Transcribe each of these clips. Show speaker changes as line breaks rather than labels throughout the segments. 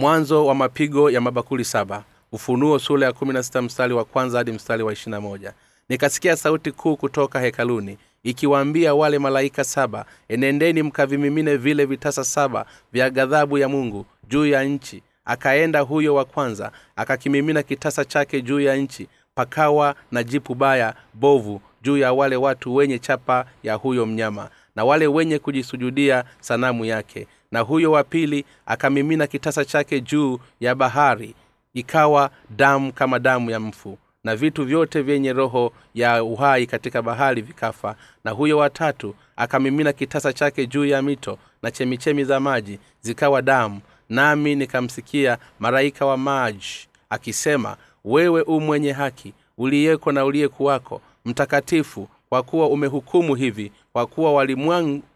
mwanzo wa mapigo ya mabakuli saba ufunuo sura ya kumi na sita mstari wa kwanza hadi mstari wa ishirina moja. Nikasikia sauti kuu kutoka hekaluni ikiwaambia wale malaika saba enendeni mkavimimine vile vitasa saba vya ghadhabu ya mungu juu ya nchi. Akaenda huyo wa kwanza akakimimina kitasa chake juu ya nchi pakawa na jipu baya bovu juu ya wale watu wenye chapa ya huyo mnyama na wale wenye kujisujudia sanamu yake na huyo wa pili akamimina kitasa chake juu ya bahari ikawa damu kama damu ya mfu na vitu vyote vyenye roho ya uhai katika bahari vikafa. Na huyo watatu akamimina kitasa chake juu ya mito na chemichemi za maji zikawa damu. Nami nikamsikia malaika wa maji akisema wewe u mwenye haki uliyeko na uliyekuwako mtakatifu kwa kuwa umehukumu hivi kwa kuwa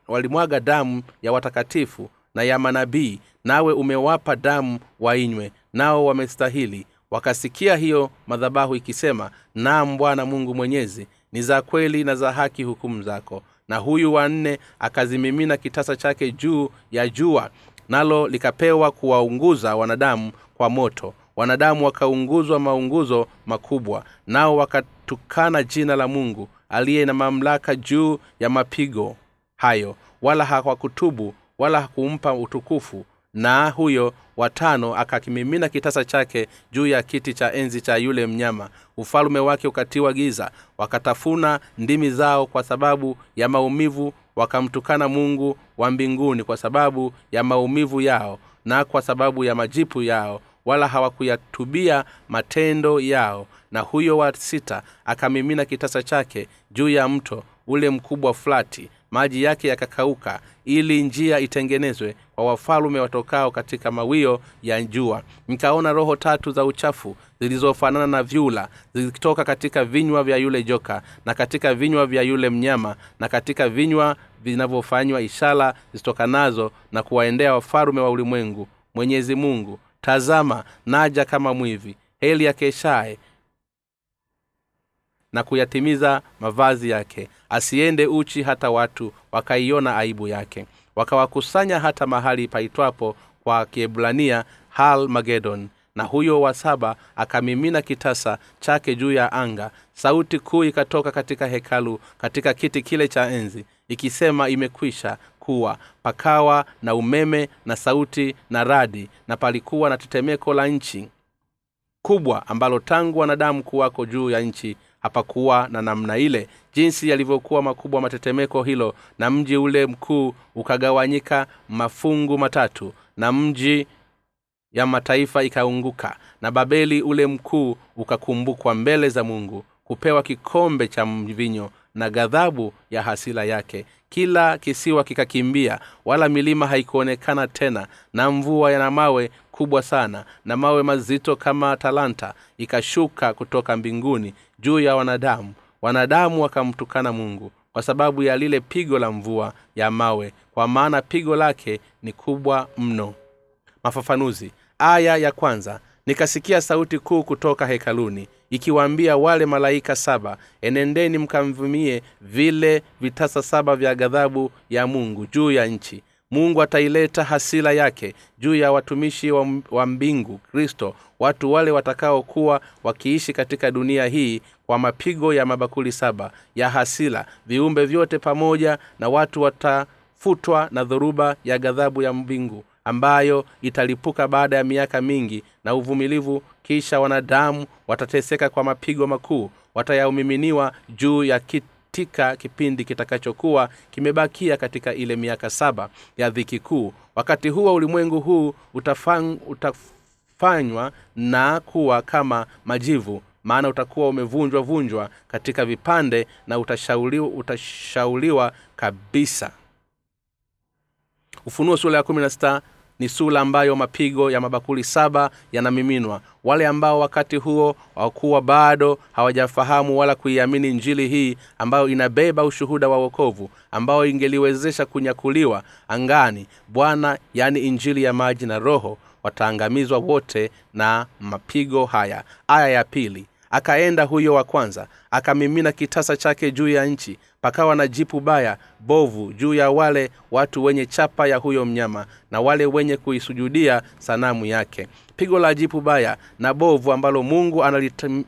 walimwaga damu ya watakatifu na ya manabii nawe umewapa damu wainywe nao wamestahili. Wakasikia hiyo madhabahu ikisema naam bwana mungu mwenyezi ni za kweli na za haki hukumu zako. Na huyu wa nne akazimimina kitasa chake juu ya jua nalo likapewa kuwaunguza wanadamu kwa moto. Wanadamu wakaunguzwa maunguzo makubwa nao wakatukana jina la mungu aliye na mamlaka juu ya mapigo hayo wala hawakutubu wala hakumpa utukufu na huyo watano akakimimina kitasa chake juu ya kiti cha enzi cha yule mnyama. Ufalume wake ukatiwa giza wakatafuna ndimi zao kwa sababu ya maumivu wakamtukana mungu wa mbinguni kwa sababu ya maumivu yao na kwa sababu ya majipu yao wala hawakuyatubia matendo yao. Na huyo wa sita akamimina kitasa chake juu ya mto ule mkubwa flati maji yake yakakauka ili njia itengenezwe kwa wafalume watokao katika mawio ya jua. Nikaona roho tatu za uchafu zilizofanana na vyula zikitoka katika vinywa vya yule joka na katika vinywa vya yule mnyama na katika vinywa vinavyofanywa ishara zitokanazo na kuwaendea wafalume wa ulimwengu. Mwenyezi mungu tazama naja kama mwivi. Heli akeshaye na kuyatimiza mavazi yake. Asiende uchi hata watu wakaiona aibu yake. Wakawakusanya hata mahali paitwapo kwa kiebrania hal magedon. Na huyo wa saba akamimina kitasa chake juu ya anga. Sauti kuu ikatoka katika hekalu katika kiti kile cha enzi ikisema imekwisha kuwa. Pakawa na umeme na sauti na radi na palikuwa na tetemeko la nchi kubwa ambalo tangu wanadamu kuwako juu ya nchi hapakuwa na namna ile. Jinsi yalivyokuwa makubwa matetemeko hilo na mji ule mkuu ukagawanyika mafungu matatu na mji ya mataifa ikaunguka na babeli ule mkuu ukakumbukwa mbele za mungu kupewa kikombe cha mvinyo na ghadhabu ya hasila yake. Kila kisiwa kikakimbia wala milima haikuonekana tena na mvua yana mawe kubwa sana na mawe mazito kama talanta ikashuka kutoka mbinguni juu ya wanadamu. Wanadamu wakamtukana mungu kwa sababu ya lile pigo la mvua ya mawe kwa maana pigo lake ni kubwa mno. Mafafanuzi. Aya ya kwanza. Nikasikia sauti kuu kutoka hekaluni ikiwaambia wale malaika saba enendeni mkamvumie vile vitasa saba vya ghadhabu ya mungu juu ya nchi. Mungu ataileta hasila yake juu ya watumishi wa, wa mbingu kristo watu wale watakaokuwa wakiishi katika dunia hii kwa mapigo ya mabakuli saba ya hasila. Viumbe vyote pamoja na watu watafutwa na dhoruba ya ghadhabu ya mbingu ambayo italipuka baada ya miaka mingi na uvumilivu kisha wanadamu watateseka kwa mapigo makuu. Watayaumiminiwa juu ya kitika kipindi kitakachokuwa kimebakia katika ile miaka saba ya dhiki kuu. Wakati huo ulimwengu huu utafanywa na kuwa kama majivu maana utakuwa umevunjwa vunjwa katika vipande na utashauliwa, utashauliwa kabisa. Ufunuo sura ya kumi na sita ni sura ambayo mapigo ya mabakuli saba yanamiminwa. Wale ambao wakati huo wakuwa bado hawajafahamu wala kuiamini njili hii ambayo inabeba ushuhuda wa wokovu ambao ingeliwezesha kunyakuliwa angani bwana yani injili ya maji na roho wataangamizwa wote na mapigo haya. Aya ya pili akaenda huyo wa kwanza akamimina kitasa chake juu ya nchi pakawa na jipu baya bovu juu ya wale watu wenye chapa ya huyo mnyama na wale wenye kuisujudia sanamu yake. Pigo la jipu baya na bovu ambalo mungu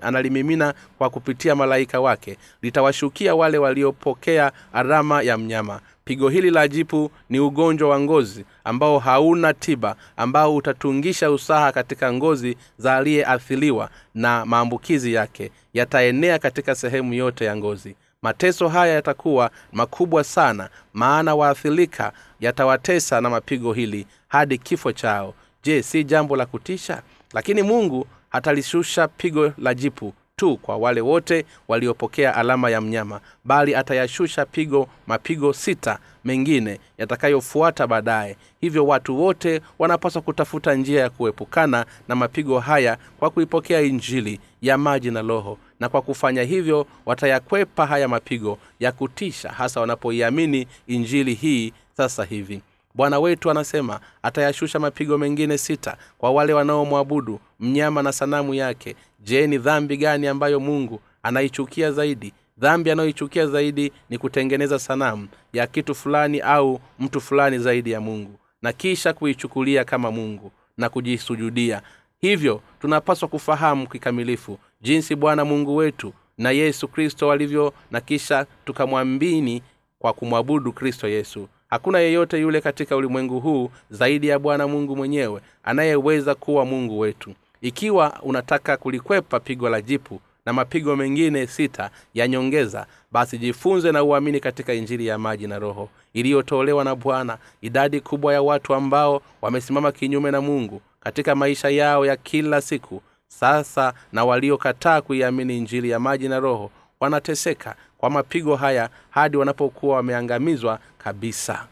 analimimina kwa kupitia malaika wake litawashukia wale waliopokea arama ya mnyama. Pigo hili la jipu ni ugonjwa wa ngozi ambao hauna tiba ambao utatungisha usaha katika ngozi za aliyeathiliwa na maambukizi yake. Yataenea katika sehemu yote ya ngozi mateso haya yatakuwa makubwa sana maana waathirika yatawatesa na mapigo hili hadi kifo chao. Je si jambo la kutisha? Lakini mungu hatalishusha pigo la jipu tu kwa wale wote waliopokea alama ya mnyama bali atayashusha pigo mapigo sita mengine yatakayofuata baadaye. Hivyo watu wote wanapaswa kutafuta njia ya kuepukana na mapigo haya kwa kuipokea injili ya maji na roho na kwa kufanya hivyo watayakwepa haya mapigo ya kutisha hasa wanapoiamini injili hii sasa hivi. Bwana wetu anasema atayashusha mapigo mengine sita kwa wale wanaomwabudu mnyama na sanamu yake. Je ni dhambi gani ambayo mungu anaichukia zaidi? Dhambi anayoichukia zaidi ni kutengeneza sanamu ya kitu fulani au mtu fulani zaidi ya mungu na kisha kuichukulia kama mungu na kujisujudia. Hivyo tunapaswa kufahamu kikamilifu jinsi bwana mungu wetu na yesu kristo walivyo na kisha tukamwambini kwa kumwabudu kristo yesu. Hakuna yeyote yule katika ulimwengu huu zaidi ya bwana mungu mwenyewe anayeweza kuwa mungu wetu. Ikiwa unataka kulikwepa pigo la jipu na mapigo mengine sita ya nyongeza basi jifunze na uamini katika injili ya maji na roho iliyotolewa na bwana. Idadi kubwa ya watu ambao wamesimama kinyume na mungu katika maisha yao ya kila siku sasa na waliokataa kuiamini injili ya maji na roho wanateseka kwa mapigo haya hadi wanapokuwa wameangamizwa kabisa.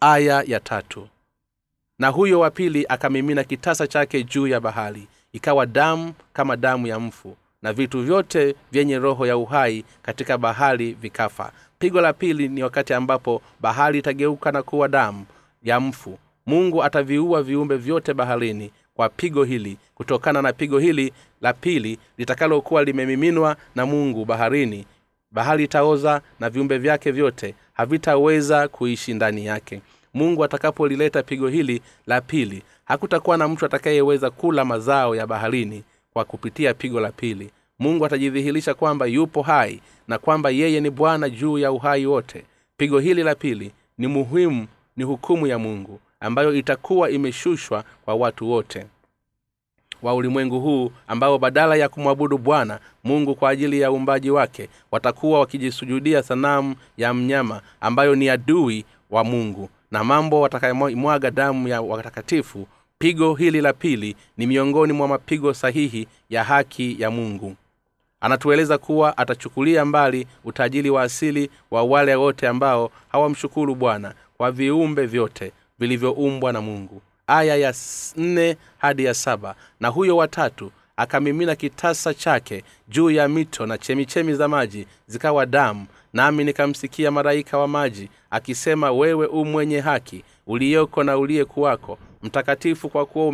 Aya ya tatu. Na huyo wa pili akamimina kitasa chake juu ya bahari ikawa damu kama damu ya mfu na vitu vyote vyenye roho ya uhai katika bahari vikafa. Pigo la pili ni wakati ambapo bahari itageuka na kuwa damu ya mfu. Mungu ataviua viumbe vyote baharini kwa pigo hili kutokana na pigo hili la pili litakalokuwa limemiminwa na mungu baharini. Bahari itaoza na viumbe vyake vyote havitaweza kuishi ndani yake. Mungu atakapolileta pigo hili la pili hakutakuwa na mtu atakayeweza kula mazao ya baharini kwa kupitia pigo la pili. Mungu atajidhihirisha kwamba yupo hai na kwamba yeye ni bwana juu ya uhai wote. Pigo hili la pili ni muhimu ni hukumu ya mungu ambayo itakuwa imeshushwa kwa watu wote wa ulimwengu huu ambao badala ya kumwabudu bwana mungu kwa ajili ya uumbaji wake watakuwa wakijisujudia sanamu ya mnyama ambayo ni adui wa mungu. Na mambo watakayomwaga damu ya watakatifu pigo hili la pili ni miongoni mwa mapigo sahihi ya haki ya mungu. Anatueleza kuwa atachukulia mbali utajiri wa asili wa wale wote ambao hawamshukuru bwana kwa viumbe vyote vilivyoumbwa na mungu. Aya ya nne hadi ya saba. Na huyo watatu akamimina kitasa chake juu ya mito na chemichemi za maji zikawa damu. Nami nikamsikia malaika wa maji akisema wewe u mwenye haki uliyoko na uliyekuwako mtakatifu kwa kuwa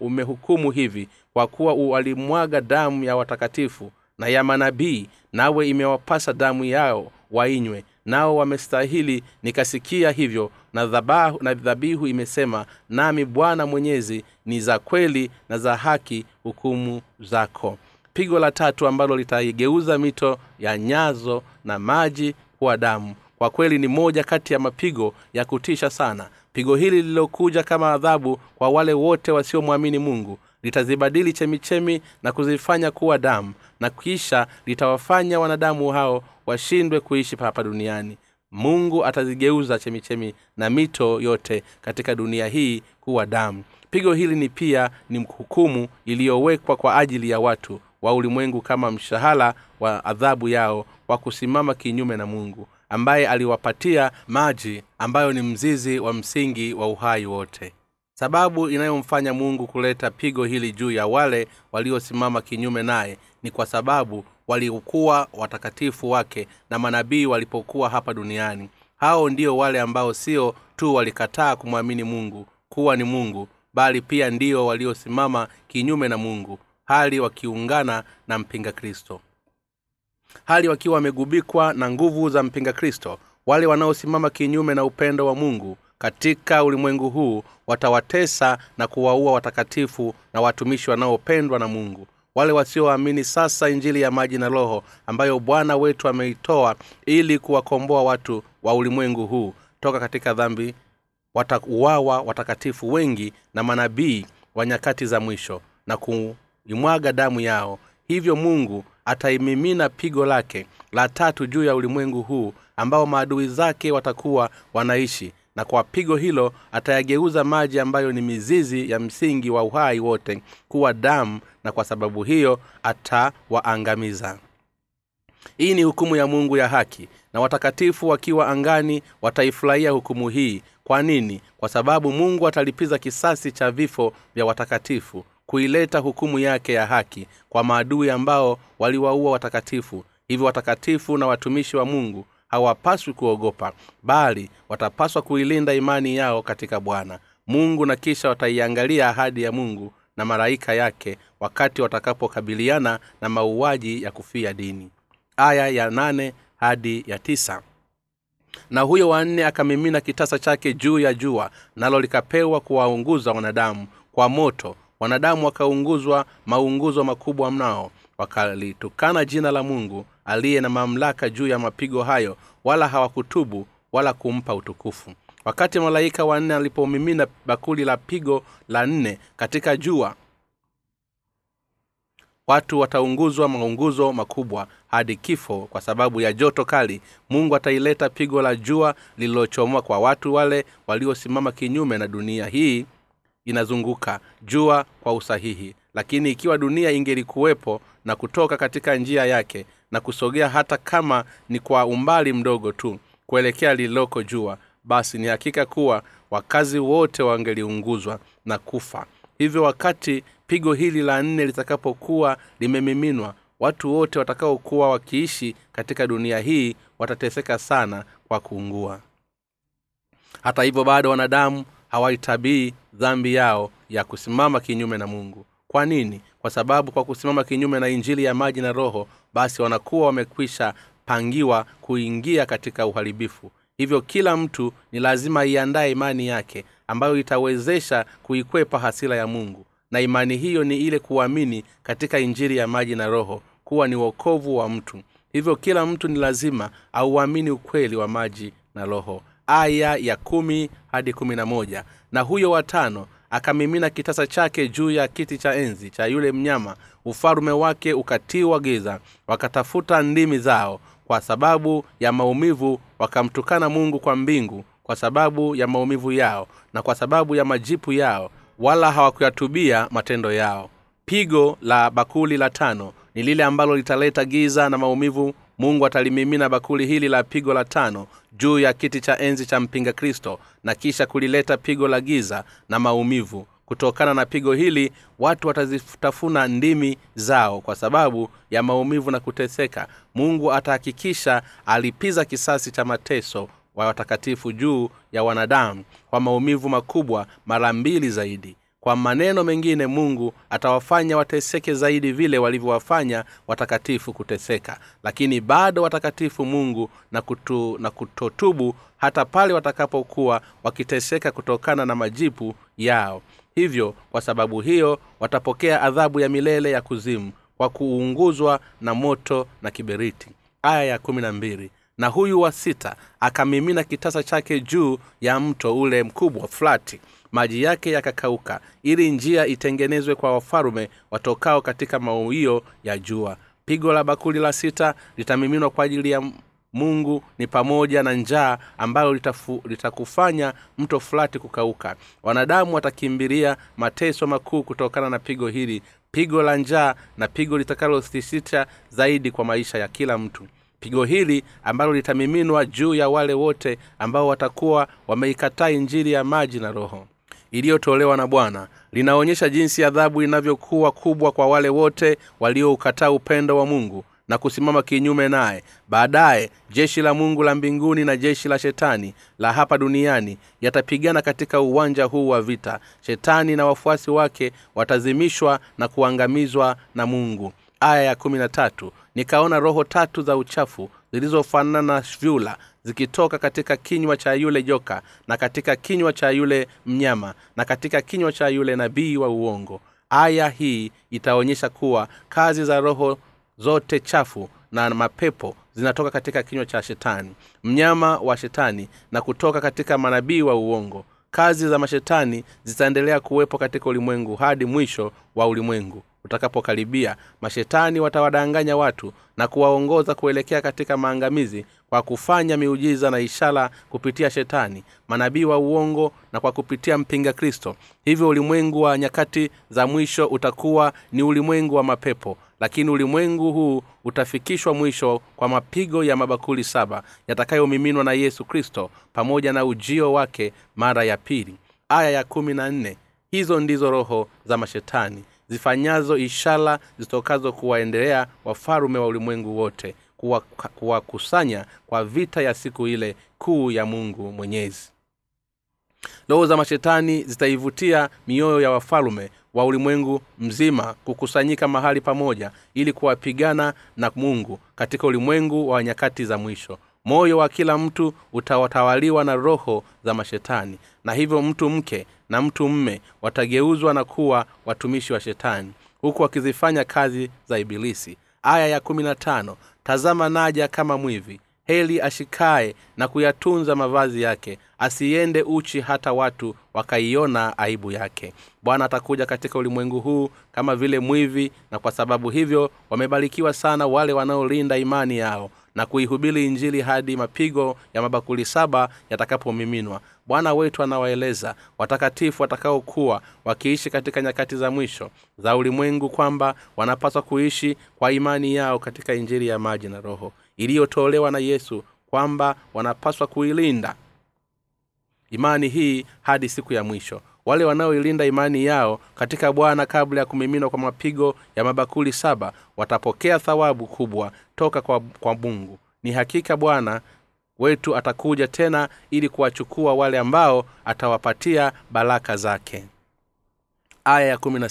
umehukumu hivi kwa kuwa walimwaga damu ya watakatifu na ya manabii nawe imewapasa damu yao wainywe. Nao wamestahili nikasikia hivyo na dhabahu na dhabihu imesema nami bwana mwenyezi ni za kweli na za haki hukumu zako. Pigo la tatu ambalo litaigeuza mito ya nyazo na maji kuwa damu kwa kweli ni moja kati ya mapigo ya kutisha sana. Pigo hili lililokuja kama adhabu kwa wale wote wasiomwamini mungu litazibadili chemichemi na kuzifanya kuwa damu na kisha litawafanya wanadamu hao washindwe kuishi hapa duniani mungu atazigeuza chemichemi na mito yote katika dunia hii kuwa damu. Pigo hili ni pia ni hukumu iliyowekwa kwa ajili ya watu wa ulimwengu kama mshahara wa adhabu yao wa kusimama kinyume na mungu ambaye aliwapatia maji ambayo ni mzizi wa msingi wa uhai wote. Sababu inayomfanya mungu kuleta pigo hili juu ya wale waliosimama kinyume naye ni kwa sababu waliokuwa watakatifu wake na manabii walipokuwa hapa duniani. Hao ndio wale ambao sio tu walikataa kumwamini mungu kuwa ni mungu bali pia ndio waliosimama kinyume na mungu hali wakiungana na mpinga kristo. Hali wakiwa wamegubikwa na nguvu za mpinga kristo wale wanaosimama kinyume na upendo wa mungu katika ulimwengu huu watawatesa na kuwaua watakatifu na watumishi wanaopendwa na mungu wale wasioamini sasa injili ya maji na roho ambayo bwana wetu ameitoa ili kuwakomboa watu wa ulimwengu huu. Toka katika dhambi watauawa watakatifu wengi na manabii wa nyakati za mwisho na kuimwaga damu yao. Hivyo mungu ataimimina pigo lake la tatu juu ya ulimwengu huu ambao maadui zake watakuwa wanaishi na kwa pigo hilo atayageuza maji ambayo ni mizizi ya msingi wa uhai wote kuwa damu na kwa sababu hiyo atawaangamiza. Hii ni hukumu ya mungu ya haki na watakatifu wakiwa angani wataifurahia hukumu hii. Kwa nini? Kwa sababu mungu atalipiza kisasi cha vifo vya watakatifu kuileta hukumu yake ya haki kwa maadui ambao waliwaua watakatifu. Hivyo watakatifu na watumishi wa mungu hawapaswi kuogopa bali watapaswa kuilinda imani yao katika bwana. Mungu na kisha wataiangalia ahadi ya mungu na malaika yake wakati watakapokabiliana na mauaji ya kufia dini. Aya ya nane hadi ya tisa. Na huyo wanne akamimina kitasa chake juu ya jua nalo likapewa kuwaunguza wanadamu kwa moto. Wanadamu wakaunguzwa maunguzo makubwa mnao wakalitukana jina la mungu aliye na mamlaka juu ya mapigo hayo wala hawakutubu wala kumpa utukufu. Wakati malaika wanne alipomimina bakuli la pigo la nne katika jua watu wataunguzwa maunguzo makubwa hadi kifo kwa sababu ya joto kali. Mungu ataileta pigo la jua lililochomoa kwa watu wale waliosimama kinyume na dunia. Hii inazunguka jua kwa usahihi lakini ikiwa dunia ingelikuwepo na kutoka katika njia yake na kusogea hata kama ni kwa umbali mdogo tu kuelekea lililoko jua basi ni hakika kuwa wakazi wote wangeliunguzwa na kufa. Hivyo wakati pigo hili la nne litakapokuwa limemiminwa watu wote watakaokuwa wakiishi katika dunia hii watateseka sana kwa kuungua. Hata hivyo bado wanadamu hawaitabii dhambi yao ya kusimama kinyume na mungu kwa nini? Kwa sababu kwa kusimama kinyume na injili ya maji na roho basi wanakuwa wamekwisha pangiwa kuingia katika uharibifu. Hivyo kila mtu ni lazima iandaye imani yake ambayo itawezesha kuikwepa hasira ya mungu. Na imani hiyo ni ile kuamini katika injili ya maji na roho kuwa ni wokovu wa mtu. Hivyo kila mtu ni lazima auamini ukweli wa maji na roho. Aya ya kumi hadi kumi na moja. Na huyo watano akamimina kitasa chake juu ya kiti cha enzi cha yule mnyama ufalume wake ukatiwa giza wakatafuta ndimi zao kwa sababu ya maumivu wakamtukana mungu kwa mbingu kwa sababu ya maumivu yao na kwa sababu ya majipu yao wala hawakuyatubia matendo yao. Pigo la bakuli la tano ni lile ambalo litaleta giza na maumivu mungu atalimimina bakuli hili la pigo la tano juu ya kiti cha enzi cha mpinga kristo na kisha kulileta pigo la giza na maumivu. Kutokana na pigo hili watu watazitafuna ndimi zao kwa sababu ya maumivu na kuteseka. Mungu atahakikisha alipiza kisasi cha mateso wa watakatifu juu ya wanadamu kwa maumivu makubwa mara mbili zaidi kwa maneno mengine mungu atawafanya wateseke zaidi vile walivyowafanya watakatifu kuteseka. Lakini bado watakatifu mungu na, kutu, na kutotubu hata pale watakapokuwa wakiteseka kutokana na majipu yao. Hivyo kwa sababu hiyo watapokea adhabu ya milele ya kuzimu kwa kuunguzwa na moto na kiberiti. Aya ya kumi na na huyu wa sita akamimina kitasa chake juu ya mto ule mkubwa flati maji yake yakakauka ili njia itengenezwe kwa wafalume watokao katika mauio ya jua. Pigo la bakuli la sita litamiminwa kwa ajili ya mungu ni pamoja na njaa ambayo litafu, litakufanya mto fulati kukauka. Wanadamu watakimbilia mateso makuu kutokana na pigo hili pigo la njaa na pigo litakalosisita zaidi kwa maisha ya kila mtu. Pigo hili ambalo litamiminwa juu ya wale wote ambao watakuwa wameikataa injili ya maji na roho iliyotolewa na bwana linaonyesha jinsi adhabu inavyokuwa kubwa kwa wale wote walioukataa upendo wa mungu na kusimama kinyume naye. Baadaye jeshi la mungu la mbinguni na jeshi la shetani la hapa duniani yatapigana katika uwanja huu wa vita. Shetani na wafuasi wake watazimishwa na kuangamizwa na mungu. Aya ya kumi na tatu. Nikaona roho tatu za uchafu zilizofanana na vyula zikitoka katika kinywa cha yule joka na katika kinywa cha yule mnyama na katika kinywa cha yule nabii wa uongo. Aya hii itaonyesha kuwa kazi za roho zote chafu na mapepo zinatoka katika kinywa cha shetani mnyama wa shetani na kutoka katika manabii wa uongo. Kazi za mashetani zitaendelea kuwepo katika ulimwengu hadi mwisho wa ulimwengu utakapokaribia mashetani watawadanganya watu na kuwaongoza kuelekea katika maangamizi kwa kufanya miujiza na ishara kupitia shetani manabii wa uongo na kwa kupitia mpinga kristo. Hivyo ulimwengu wa nyakati za mwisho utakuwa ni ulimwengu wa mapepo lakini ulimwengu huu utafikishwa mwisho kwa mapigo ya mabakuli saba yatakayomiminwa na yesu kristo pamoja na ujio wake mara ya pili. Aya ya kumi na nne. Hizo ndizo roho za mashetani zifanyazo ishara zitokazo kuwaendelea wafalume wa ulimwengu wote kuwakusanya kuwa kwa vita ya siku ile kuu ya mungu mwenyezi. Roho za mashetani zitaivutia mioyo ya wafalume wa ulimwengu mzima kukusanyika mahali pamoja ili kuwapigana na mungu katika ulimwengu wa nyakati za mwisho moyo wa kila mtu utawatawaliwa na roho za mashetani na hivyo mtu mke na mtu mme watageuzwa na kuwa watumishi wa shetani huku wakizifanya kazi za ibilisi. Aya ya kumi na tano tazama naja kama mwivi heli ashikaye na kuyatunza mavazi yake asiende uchi hata watu wakaiona aibu yake. Bwana atakuja katika ulimwengu huu kama vile mwivi na kwa sababu hivyo wamebarikiwa sana wale wanaolinda imani yao na kuihubiri injili hadi mapigo ya mabakuli saba yatakapomiminwa. Bwana wetu anawaeleza watakatifu watakaokuwa wakiishi katika nyakati za mwisho za ulimwengu kwamba wanapaswa kuishi kwa imani yao katika injili ya maji na roho iliyotolewa na yesu kwamba wanapaswa kuilinda imani hii hadi siku ya mwisho wale wanaoilinda imani yao katika bwana kabla ya kumiminwa kwa mapigo ya mabakuli saba watapokea thawabu kubwa toka kwa, kwa mungu. Ni hakika bwana wetu atakuja tena ili kuwachukua wale ambao atawapatia baraka zake. Aya ya kumi na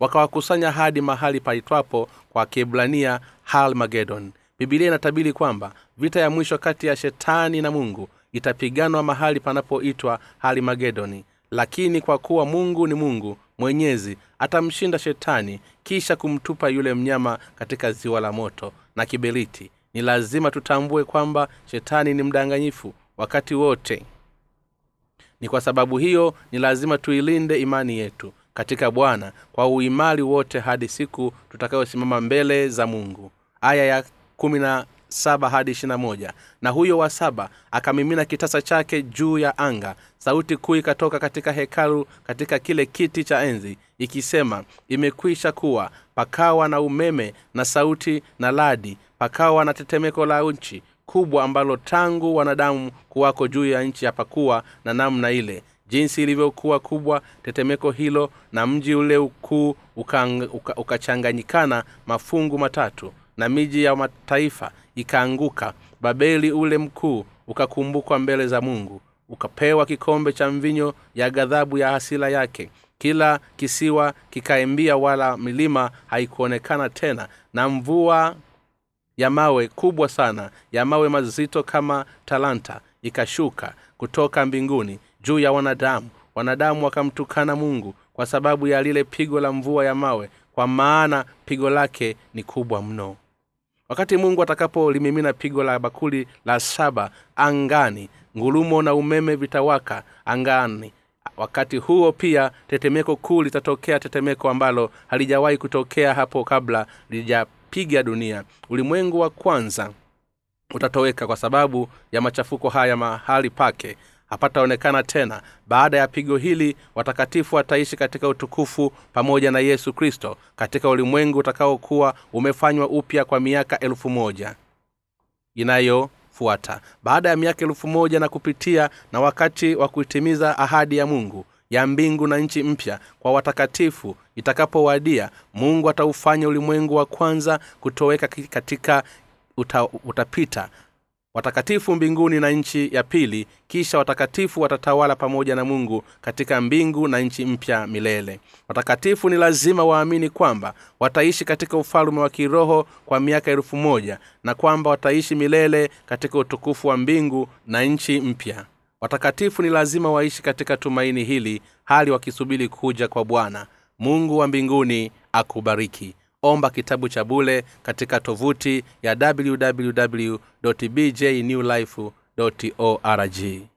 wakawakusanya hadi mahali paitwapo kwa kiebrania halmagedon. Bibilia inatabiri kwamba vita ya mwisho kati ya shetani na mungu itapiganwa mahali panapoitwa halimagedoni lakini kwa kuwa mungu ni mungu mwenyezi atamshinda shetani kisha kumtupa yule mnyama katika ziwa la moto na kiberiti. Ni lazima tutambue kwamba shetani ni mdanganyifu wakati wote. Ni kwa sababu hiyo ni lazima tuilinde imani yetu katika bwana kwa uimari wote hadi siku tutakayosimama mbele za mungu. Aya ya saba hadi ishirina moja. Na huyo wa saba akamimina kitasa chake juu ya anga. Sauti kuu ikatoka katika hekalu katika kile kiti cha enzi ikisema imekwisha kuwa. Pakawa na umeme na sauti na ladi. Pakawa na tetemeko la nchi kubwa ambalo tangu wanadamu kuwako juu ya nchi hapakuwa na namna ile. Jinsi ilivyokuwa kubwa tetemeko hilo na mji ule ukuu ukachanganyikana uka, uka mafungu matatu na miji ya mataifa ikaanguka babeli ule mkuu ukakumbukwa mbele za mungu ukapewa kikombe cha mvinyo ya ghadhabu ya hasila yake. Kila kisiwa kikaembia wala milima haikuonekana tena na mvua ya mawe kubwa sana ya mawe mazito kama talanta ikashuka kutoka mbinguni juu ya wanadamu. Wanadamu wakamtukana mungu kwa sababu ya lile pigo la mvua ya mawe kwa maana pigo lake ni kubwa mno wakati mungu atakapolimimina pigo la bakuli la saba angani ngulumo na umeme vitawaka angani. Wakati huo pia tetemeko kuu litatokea tetemeko ambalo halijawahi kutokea hapo kabla lijapiga dunia. Ulimwengu wa kwanza utatoweka kwa sababu ya machafuko haya mahali pake hapataonekana tena. Baada ya pigo hili watakatifu wataishi katika utukufu pamoja na yesu kristo katika ulimwengu utakaokuwa umefanywa upya kwa miaka elfu moja inayofuata. Baada ya miaka elfu moja na kupitia na wakati wa kuitimiza ahadi ya mungu ya mbingu na nchi mpya kwa watakatifu itakapowadia mungu ataufanya ulimwengu wa kwanza kutoweka katika uta, utapita watakatifu mbinguni na nchi ya pili kisha watakatifu watatawala pamoja na mungu katika mbingu na nchi mpya milele. Watakatifu ni lazima waamini kwamba wataishi katika ufalume wa kiroho kwa miaka elfu moja na kwamba wataishi milele katika utukufu wa mbingu na nchi mpya. Watakatifu ni lazima waishi katika tumaini hili hali wakisubiri kuja kwa bwana. Mungu wa mbinguni akubariki omba kitabu cha bule katika tovuti ya www bjnewlife org